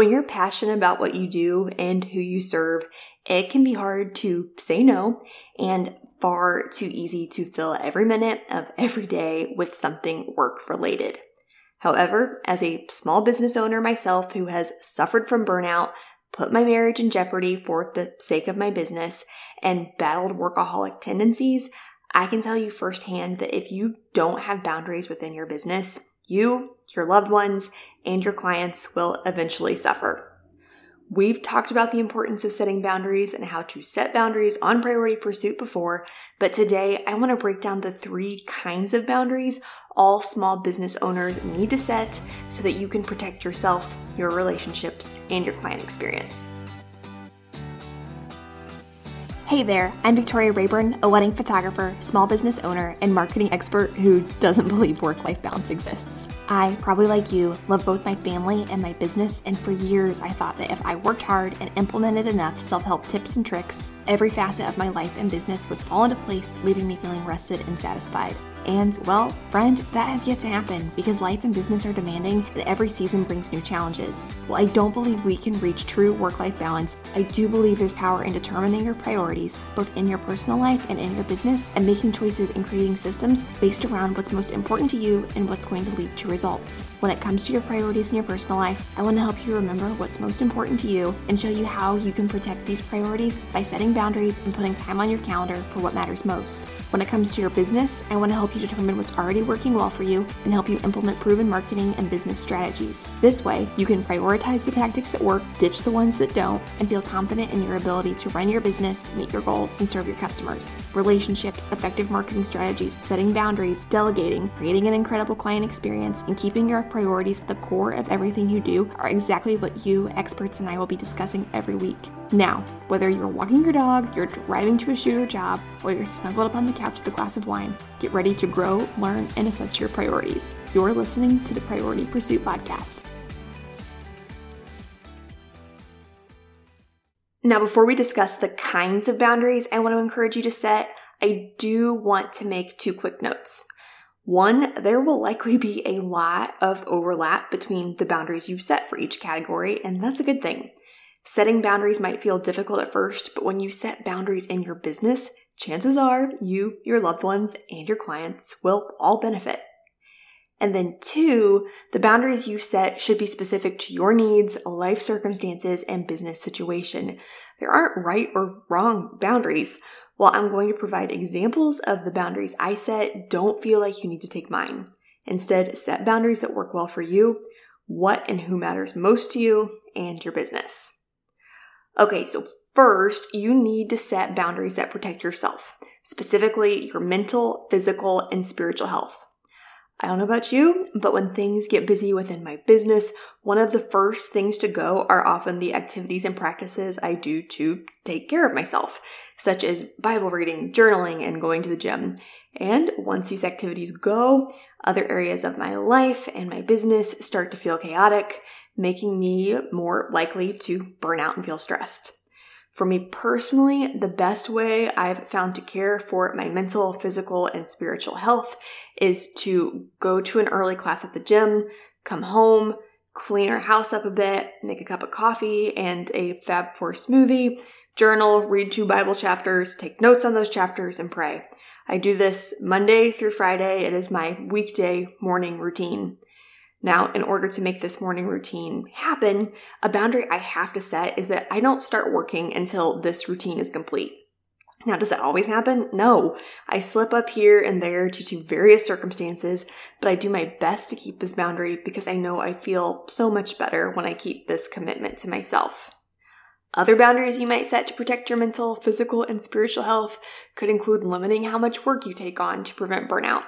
When you're passionate about what you do and who you serve, it can be hard to say no and far too easy to fill every minute of every day with something work related. However, as a small business owner myself who has suffered from burnout, put my marriage in jeopardy for the sake of my business, and battled workaholic tendencies, I can tell you firsthand that if you don't have boundaries within your business, you, your loved ones, and your clients will eventually suffer. We've talked about the importance of setting boundaries and how to set boundaries on priority pursuit before, but today I want to break down the three kinds of boundaries all small business owners need to set so that you can protect yourself, your relationships, and your client experience. Hey there, I'm Victoria Rayburn, a wedding photographer, small business owner, and marketing expert who doesn't believe work life balance exists. I, probably like you, love both my family and my business, and for years I thought that if I worked hard and implemented enough self help tips and tricks, every facet of my life and business would fall into place, leaving me feeling rested and satisfied. And, well, friend, that has yet to happen because life and business are demanding and every season brings new challenges. While I don't believe we can reach true work life balance, I do believe there's power in determining your priorities, both in your personal life and in your business, and making choices and creating systems based around what's most important to you and what's going to lead to results. When it comes to your priorities in your personal life, I want to help you remember what's most important to you and show you how you can protect these priorities by setting boundaries and putting time on your calendar for what matters most. When it comes to your business, I want to help help you determine what's already working well for you and help you implement proven marketing and business strategies. This way, you can prioritize the tactics that work, ditch the ones that don't, and feel confident in your ability to run your business, meet your goals, and serve your customers. Relationships, effective marketing strategies, setting boundaries, delegating, creating an incredible client experience, and keeping your priorities at the core of everything you do are exactly what you, experts, and I will be discussing every week. Now, whether you're walking your dog, you're driving to a shoot or job, or you're snuggled up on the couch with a glass of wine, get ready to grow, learn, and assess your priorities. You're listening to the Priority Pursuit Podcast. Now, before we discuss the kinds of boundaries I want to encourage you to set, I do want to make two quick notes. One, there will likely be a lot of overlap between the boundaries you set for each category, and that's a good thing. Setting boundaries might feel difficult at first, but when you set boundaries in your business, chances are you, your loved ones, and your clients will all benefit. And then, two, the boundaries you set should be specific to your needs, life circumstances, and business situation. There aren't right or wrong boundaries. While I'm going to provide examples of the boundaries I set, don't feel like you need to take mine. Instead, set boundaries that work well for you, what and who matters most to you, and your business. Okay, so first, you need to set boundaries that protect yourself, specifically your mental, physical, and spiritual health. I don't know about you, but when things get busy within my business, one of the first things to go are often the activities and practices I do to take care of myself, such as Bible reading, journaling, and going to the gym. And once these activities go, other areas of my life and my business start to feel chaotic, making me more likely to burn out and feel stressed. For me personally, the best way I've found to care for my mental, physical, and spiritual health is to go to an early class at the gym, come home, clean our house up a bit, make a cup of coffee and a Fab Four smoothie, journal, read two Bible chapters, take notes on those chapters, and pray. I do this Monday through Friday. It is my weekday morning routine. Now, in order to make this morning routine happen, a boundary I have to set is that I don't start working until this routine is complete. Now, does that always happen? No. I slip up here and there due to various circumstances, but I do my best to keep this boundary because I know I feel so much better when I keep this commitment to myself. Other boundaries you might set to protect your mental, physical, and spiritual health could include limiting how much work you take on to prevent burnout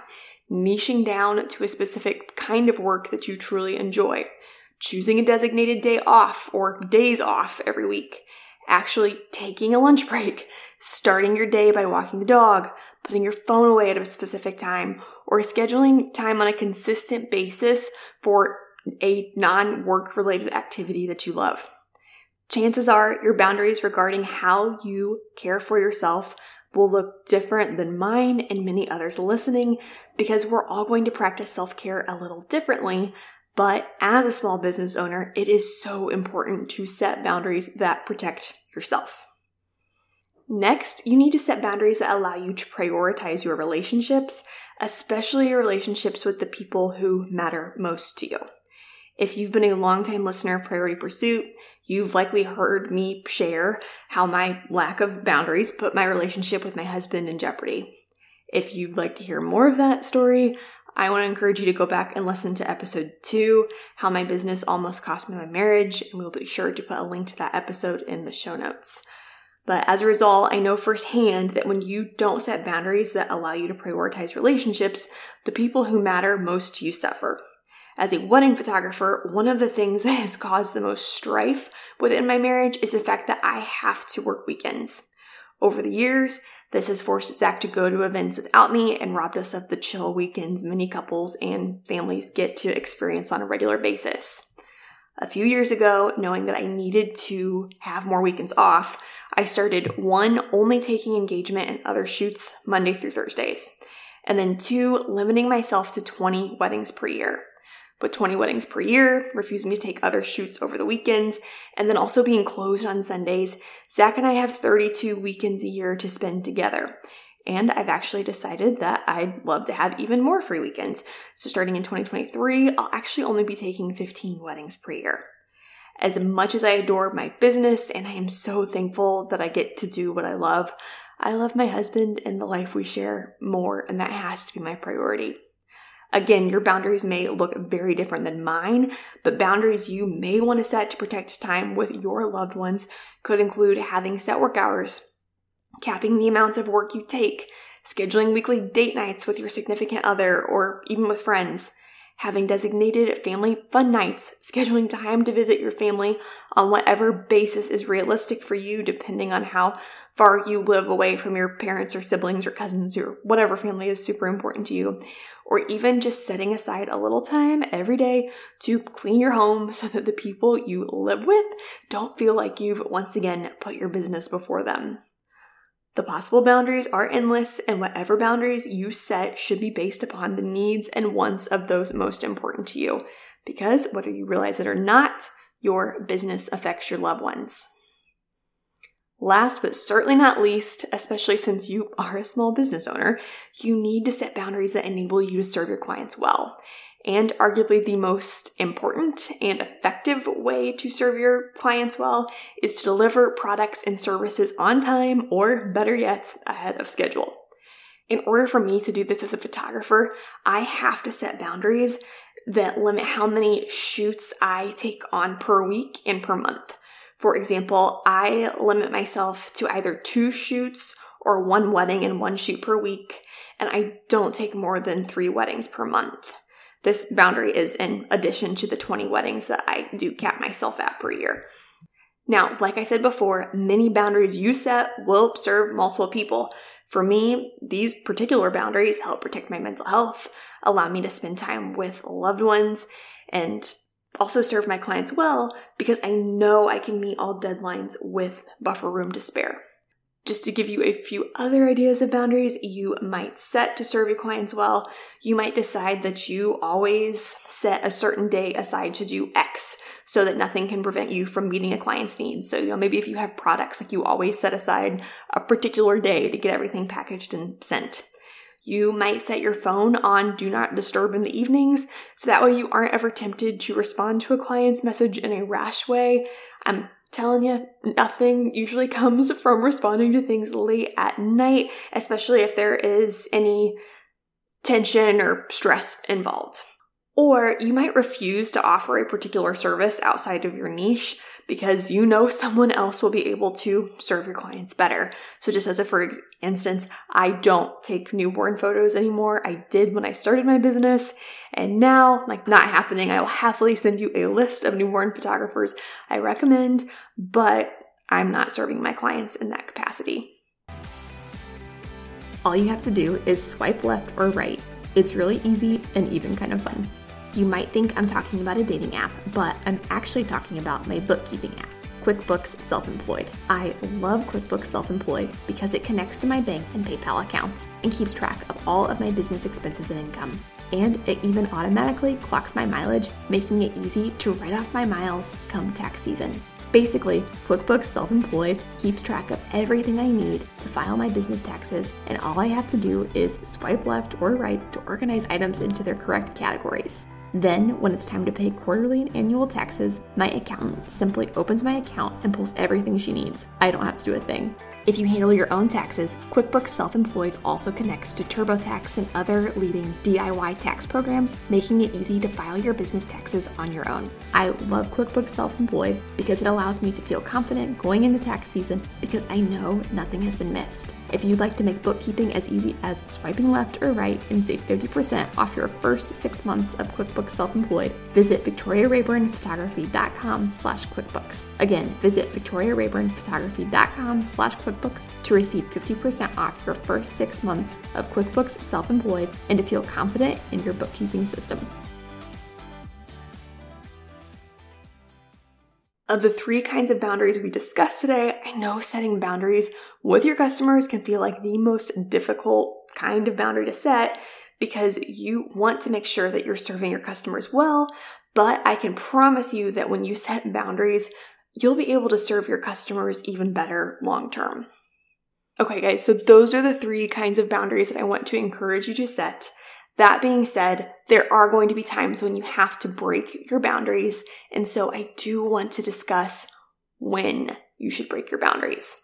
niching down to a specific kind of work that you truly enjoy, choosing a designated day off or days off every week, actually taking a lunch break, starting your day by walking the dog, putting your phone away at a specific time, or scheduling time on a consistent basis for a non work related activity that you love. Chances are your boundaries regarding how you care for yourself will look different than mine and many others listening because we're all going to practice self care a little differently. But as a small business owner, it is so important to set boundaries that protect yourself. Next, you need to set boundaries that allow you to prioritize your relationships, especially your relationships with the people who matter most to you. If you've been a longtime listener of Priority Pursuit, you've likely heard me share how my lack of boundaries put my relationship with my husband in jeopardy. If you'd like to hear more of that story, I want to encourage you to go back and listen to episode two, How My Business Almost Cost Me My Marriage, and we'll be sure to put a link to that episode in the show notes. But as a result, I know firsthand that when you don't set boundaries that allow you to prioritize relationships, the people who matter most to you suffer. As a wedding photographer, one of the things that has caused the most strife within my marriage is the fact that I have to work weekends. Over the years, this has forced Zach to go to events without me and robbed us of the chill weekends many couples and families get to experience on a regular basis. A few years ago, knowing that I needed to have more weekends off, I started one, only taking engagement and other shoots Monday through Thursdays, and then two, limiting myself to 20 weddings per year with 20 weddings per year, refusing to take other shoots over the weekends, and then also being closed on Sundays, Zach and I have 32 weekends a year to spend together. And I've actually decided that I'd love to have even more free weekends. So starting in 2023, I'll actually only be taking 15 weddings per year. As much as I adore my business and I am so thankful that I get to do what I love, I love my husband and the life we share more, and that has to be my priority. Again, your boundaries may look very different than mine, but boundaries you may want to set to protect time with your loved ones could include having set work hours, capping the amounts of work you take, scheduling weekly date nights with your significant other or even with friends, having designated family fun nights, scheduling time to visit your family on whatever basis is realistic for you, depending on how far you live away from your parents or siblings or cousins or whatever family is super important to you, or even just setting aside a little time every day to clean your home so that the people you live with don't feel like you've once again put your business before them. The possible boundaries are endless, and whatever boundaries you set should be based upon the needs and wants of those most important to you. Because whether you realize it or not, your business affects your loved ones. Last but certainly not least, especially since you are a small business owner, you need to set boundaries that enable you to serve your clients well. And arguably the most important and effective way to serve your clients well is to deliver products and services on time or better yet, ahead of schedule. In order for me to do this as a photographer, I have to set boundaries that limit how many shoots I take on per week and per month. For example, I limit myself to either two shoots or one wedding and one shoot per week, and I don't take more than three weddings per month. This boundary is in addition to the 20 weddings that I do cap myself at per year. Now, like I said before, many boundaries you set will serve multiple people. For me, these particular boundaries help protect my mental health, allow me to spend time with loved ones, and also serve my clients well because I know I can meet all deadlines with buffer room to spare. Just to give you a few other ideas of boundaries you might set to serve your clients well, you might decide that you always set a certain day aside to do X so that nothing can prevent you from meeting a client's needs. So, you know, maybe if you have products, like you always set aside a particular day to get everything packaged and sent. You might set your phone on do not disturb in the evenings so that way you aren't ever tempted to respond to a client's message in a rash way. I'm telling you, nothing usually comes from responding to things late at night, especially if there is any tension or stress involved. Or you might refuse to offer a particular service outside of your niche because you know someone else will be able to serve your clients better. So just as a for instance, I don't take newborn photos anymore. I did when I started my business and now like not happening. I will happily send you a list of newborn photographers I recommend, but I'm not serving my clients in that capacity. All you have to do is swipe left or right. It's really easy and even kind of fun. You might think I'm talking about a dating app, but I'm actually talking about my bookkeeping app. QuickBooks Self Employed. I love QuickBooks Self Employed because it connects to my bank and PayPal accounts and keeps track of all of my business expenses and income. and it even automatically clocks my mileage, making it easy to write off my miles come tax season. Basically, QuickBooks Self Employed keeps track of everything I need to file my business taxes, and all I have to do is swipe left or right to organize items into their correct categories. Then, when it's time to pay quarterly and annual taxes, my accountant simply opens my account and pulls everything she needs. I don't have to do a thing. If you handle your own taxes, QuickBooks Self Employed also connects to TurboTax and other leading DIY tax programs, making it easy to file your business taxes on your own. I love QuickBooks Self Employed because it allows me to feel confident going into tax season because I know nothing has been missed. If you'd like to make bookkeeping as easy as swiping left or right and save 50% off your first six months of QuickBooks Self-Employed, visit victoriarayburnphotography.com slash QuickBooks. Again, visit victoriarayburnphotography.com slash QuickBooks to receive 50% off your first six months of QuickBooks Self-Employed and to feel confident in your bookkeeping system. Of the three kinds of boundaries we discussed today, I know setting boundaries with your customers can feel like the most difficult kind of boundary to set because you want to make sure that you're serving your customers well. But I can promise you that when you set boundaries, you'll be able to serve your customers even better long term. Okay, guys, so those are the three kinds of boundaries that I want to encourage you to set. That being said, there are going to be times when you have to break your boundaries. And so I do want to discuss when you should break your boundaries.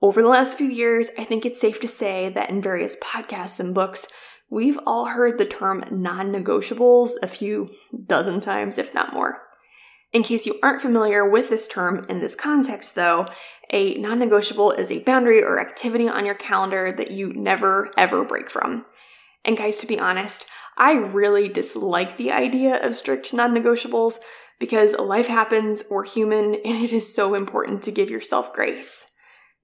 Over the last few years, I think it's safe to say that in various podcasts and books, we've all heard the term non negotiables a few dozen times, if not more. In case you aren't familiar with this term in this context, though, a non negotiable is a boundary or activity on your calendar that you never ever break from. And guys, to be honest, I really dislike the idea of strict non negotiables because life happens, we're human, and it is so important to give yourself grace.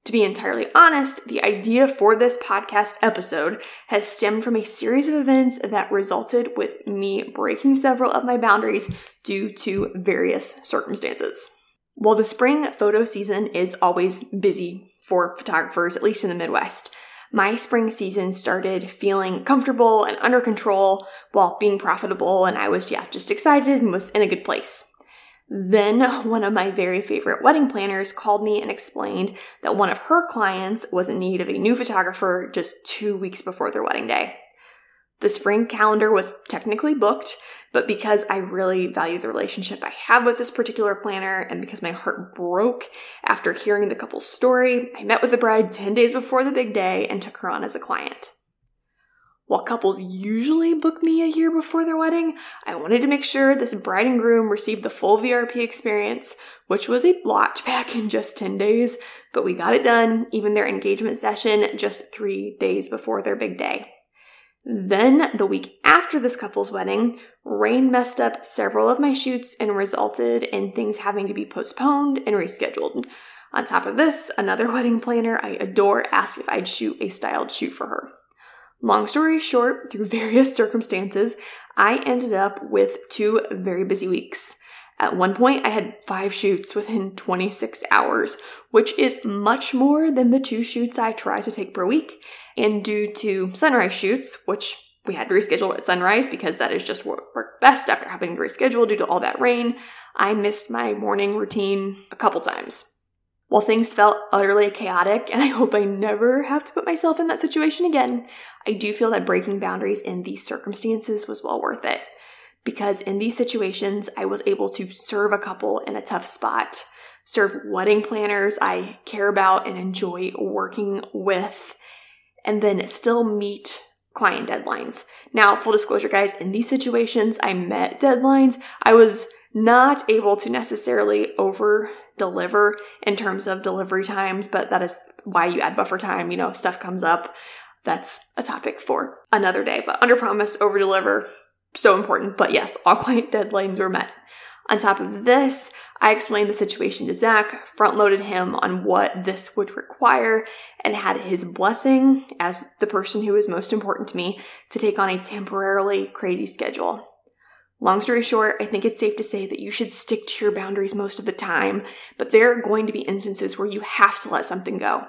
To be entirely honest, the idea for this podcast episode has stemmed from a series of events that resulted with me breaking several of my boundaries due to various circumstances. While the spring photo season is always busy for photographers, at least in the Midwest, my spring season started feeling comfortable and under control while being profitable, and I was, yeah, just excited and was in a good place. Then one of my very favorite wedding planners called me and explained that one of her clients was in need of a new photographer just two weeks before their wedding day. The spring calendar was technically booked, but because I really value the relationship I have with this particular planner and because my heart broke after hearing the couple's story, I met with the bride 10 days before the big day and took her on as a client. While couples usually book me a year before their wedding, I wanted to make sure this bride and groom received the full VRP experience, which was a lot to pack in just 10 days, but we got it done, even their engagement session just three days before their big day. Then, the week after this couple's wedding, rain messed up several of my shoots and resulted in things having to be postponed and rescheduled. On top of this, another wedding planner I adore asked if I'd shoot a styled shoot for her. Long story short, through various circumstances, I ended up with two very busy weeks. At one point, I had five shoots within 26 hours, which is much more than the two shoots I try to take per week. And due to sunrise shoots, which we had to reschedule at sunrise because that is just what worked best after having to reschedule due to all that rain, I missed my morning routine a couple times. While things felt utterly chaotic, and I hope I never have to put myself in that situation again, I do feel that breaking boundaries in these circumstances was well worth it because in these situations, I was able to serve a couple in a tough spot, serve wedding planners I care about and enjoy working with, and then still meet client deadlines. Now, full disclosure, guys, in these situations, I met deadlines. I was not able to necessarily over deliver in terms of delivery times, but that is why you add buffer time. You know, if stuff comes up. That's a topic for another day, but under promise, over deliver, so important. But yes, all client deadlines were met. On top of this, I explained the situation to Zach, front loaded him on what this would require, and had his blessing as the person who is most important to me to take on a temporarily crazy schedule. Long story short, I think it's safe to say that you should stick to your boundaries most of the time, but there are going to be instances where you have to let something go.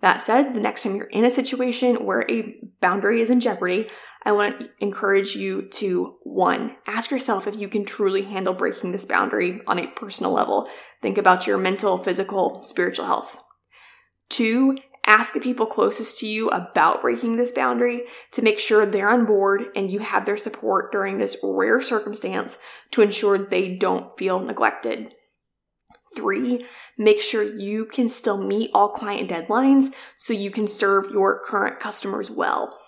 That said, the next time you're in a situation where a boundary is in jeopardy, I want to encourage you to one, ask yourself if you can truly handle breaking this boundary on a personal level. Think about your mental, physical, spiritual health. Two, ask the people closest to you about breaking this boundary to make sure they're on board and you have their support during this rare circumstance to ensure they don't feel neglected. Three, make sure you can still meet all client deadlines so you can serve your current customers well.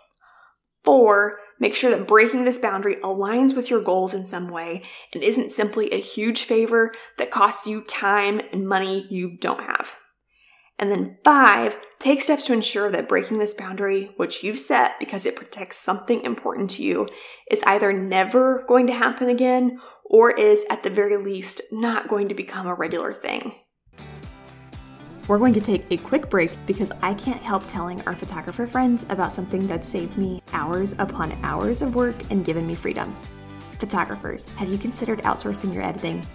Four, make sure that breaking this boundary aligns with your goals in some way and isn't simply a huge favor that costs you time and money you don't have. And then five, take steps to ensure that breaking this boundary, which you've set because it protects something important to you, is either never going to happen again or is at the very least not going to become a regular thing. We're going to take a quick break because I can't help telling our photographer friends about something that saved me hours upon hours of work and given me freedom. Photographers, have you considered outsourcing your editing?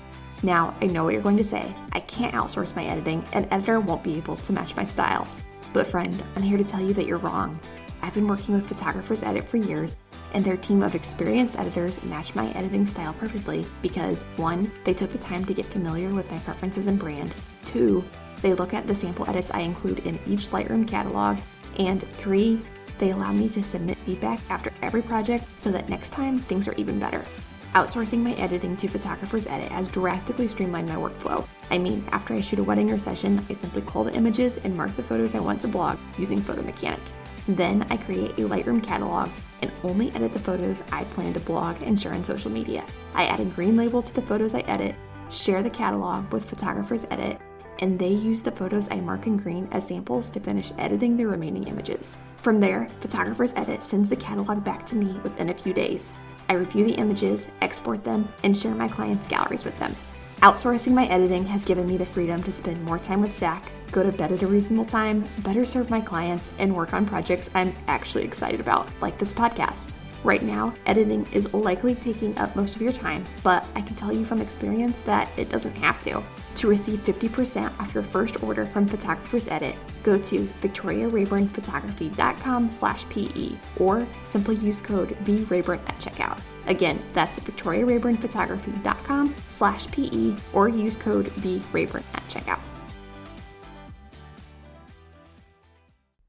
Now, I know what you're going to say. I can't outsource my editing, an editor won't be able to match my style. But, friend, I'm here to tell you that you're wrong. I've been working with Photographers Edit for years, and their team of experienced editors match my editing style perfectly because one, they took the time to get familiar with my preferences and brand, two, they look at the sample edits I include in each Lightroom catalog, and three, they allow me to submit feedback after every project so that next time things are even better. Outsourcing my editing to Photographers Edit has drastically streamlined my workflow. I mean, after I shoot a wedding or session, I simply call the images and mark the photos I want to blog using Photo Mechanic. Then I create a Lightroom catalog and only edit the photos I plan to blog and share on social media. I add a green label to the photos I edit, share the catalog with Photographers Edit, and they use the photos I mark in green as samples to finish editing the remaining images. From there, Photographers Edit sends the catalog back to me within a few days. I review the images, export them, and share my clients' galleries with them. Outsourcing my editing has given me the freedom to spend more time with Zach, go to bed at a reasonable time, better serve my clients, and work on projects I'm actually excited about, like this podcast. Right now, editing is likely taking up most of your time, but I can tell you from experience that it doesn't have to. To receive 50% off your first order from Photographers Edit, go to victoriarayburnphotography.com slash PE or simply use code VRayburn at checkout. Again, that's victoriarayburnphotography.com slash PE or use code VRayburn at checkout.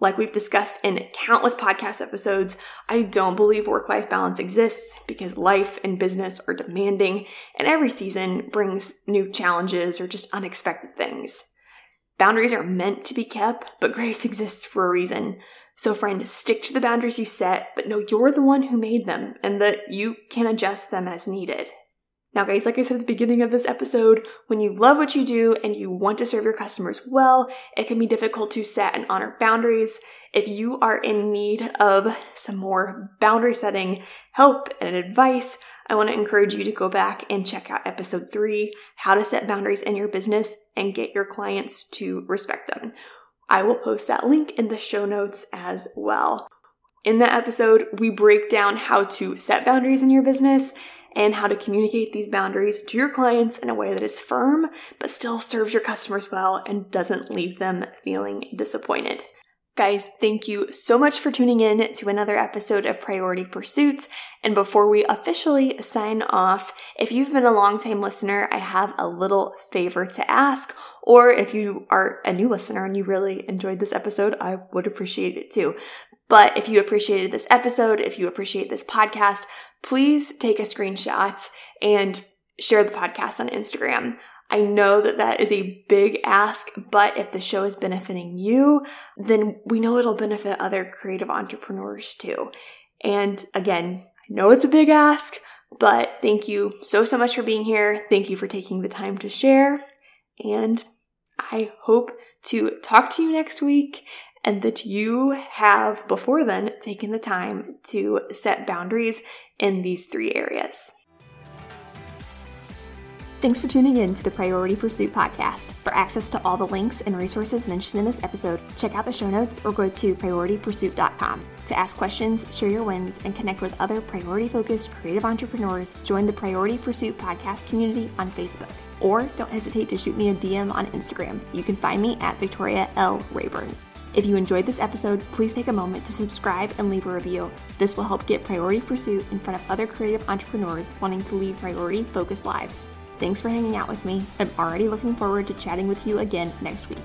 Like we've discussed in countless podcast episodes, I don't believe work life balance exists because life and business are demanding, and every season brings new challenges or just unexpected things. Boundaries are meant to be kept, but grace exists for a reason. So, friend, stick to the boundaries you set, but know you're the one who made them and that you can adjust them as needed. Now, guys, like I said at the beginning of this episode, when you love what you do and you want to serve your customers well, it can be difficult to set and honor boundaries. If you are in need of some more boundary setting help and advice, I want to encourage you to go back and check out episode three how to set boundaries in your business and get your clients to respect them. I will post that link in the show notes as well. In that episode, we break down how to set boundaries in your business and how to communicate these boundaries to your clients in a way that is firm, but still serves your customers well and doesn't leave them feeling disappointed. Guys, thank you so much for tuning in to another episode of Priority Pursuits. And before we officially sign off, if you've been a long-time listener, I have a little favor to ask. Or if you are a new listener and you really enjoyed this episode, I would appreciate it too. But if you appreciated this episode, if you appreciate this podcast, please take a screenshot and share the podcast on Instagram. I know that that is a big ask, but if the show is benefiting you, then we know it'll benefit other creative entrepreneurs too. And again, I know it's a big ask, but thank you so, so much for being here. Thank you for taking the time to share. And I hope to talk to you next week and that you have before then taken the time to set boundaries in these three areas. Thanks for tuning in to the Priority Pursuit podcast. For access to all the links and resources mentioned in this episode, check out the show notes or go to prioritypursuit.com. To ask questions, share your wins, and connect with other priority focused creative entrepreneurs, join the Priority Pursuit podcast community on Facebook. Or don't hesitate to shoot me a DM on Instagram. You can find me at Victoria L. Rayburn. If you enjoyed this episode, please take a moment to subscribe and leave a review. This will help get Priority Pursuit in front of other creative entrepreneurs wanting to lead priority focused lives. Thanks for hanging out with me. I'm already looking forward to chatting with you again next week.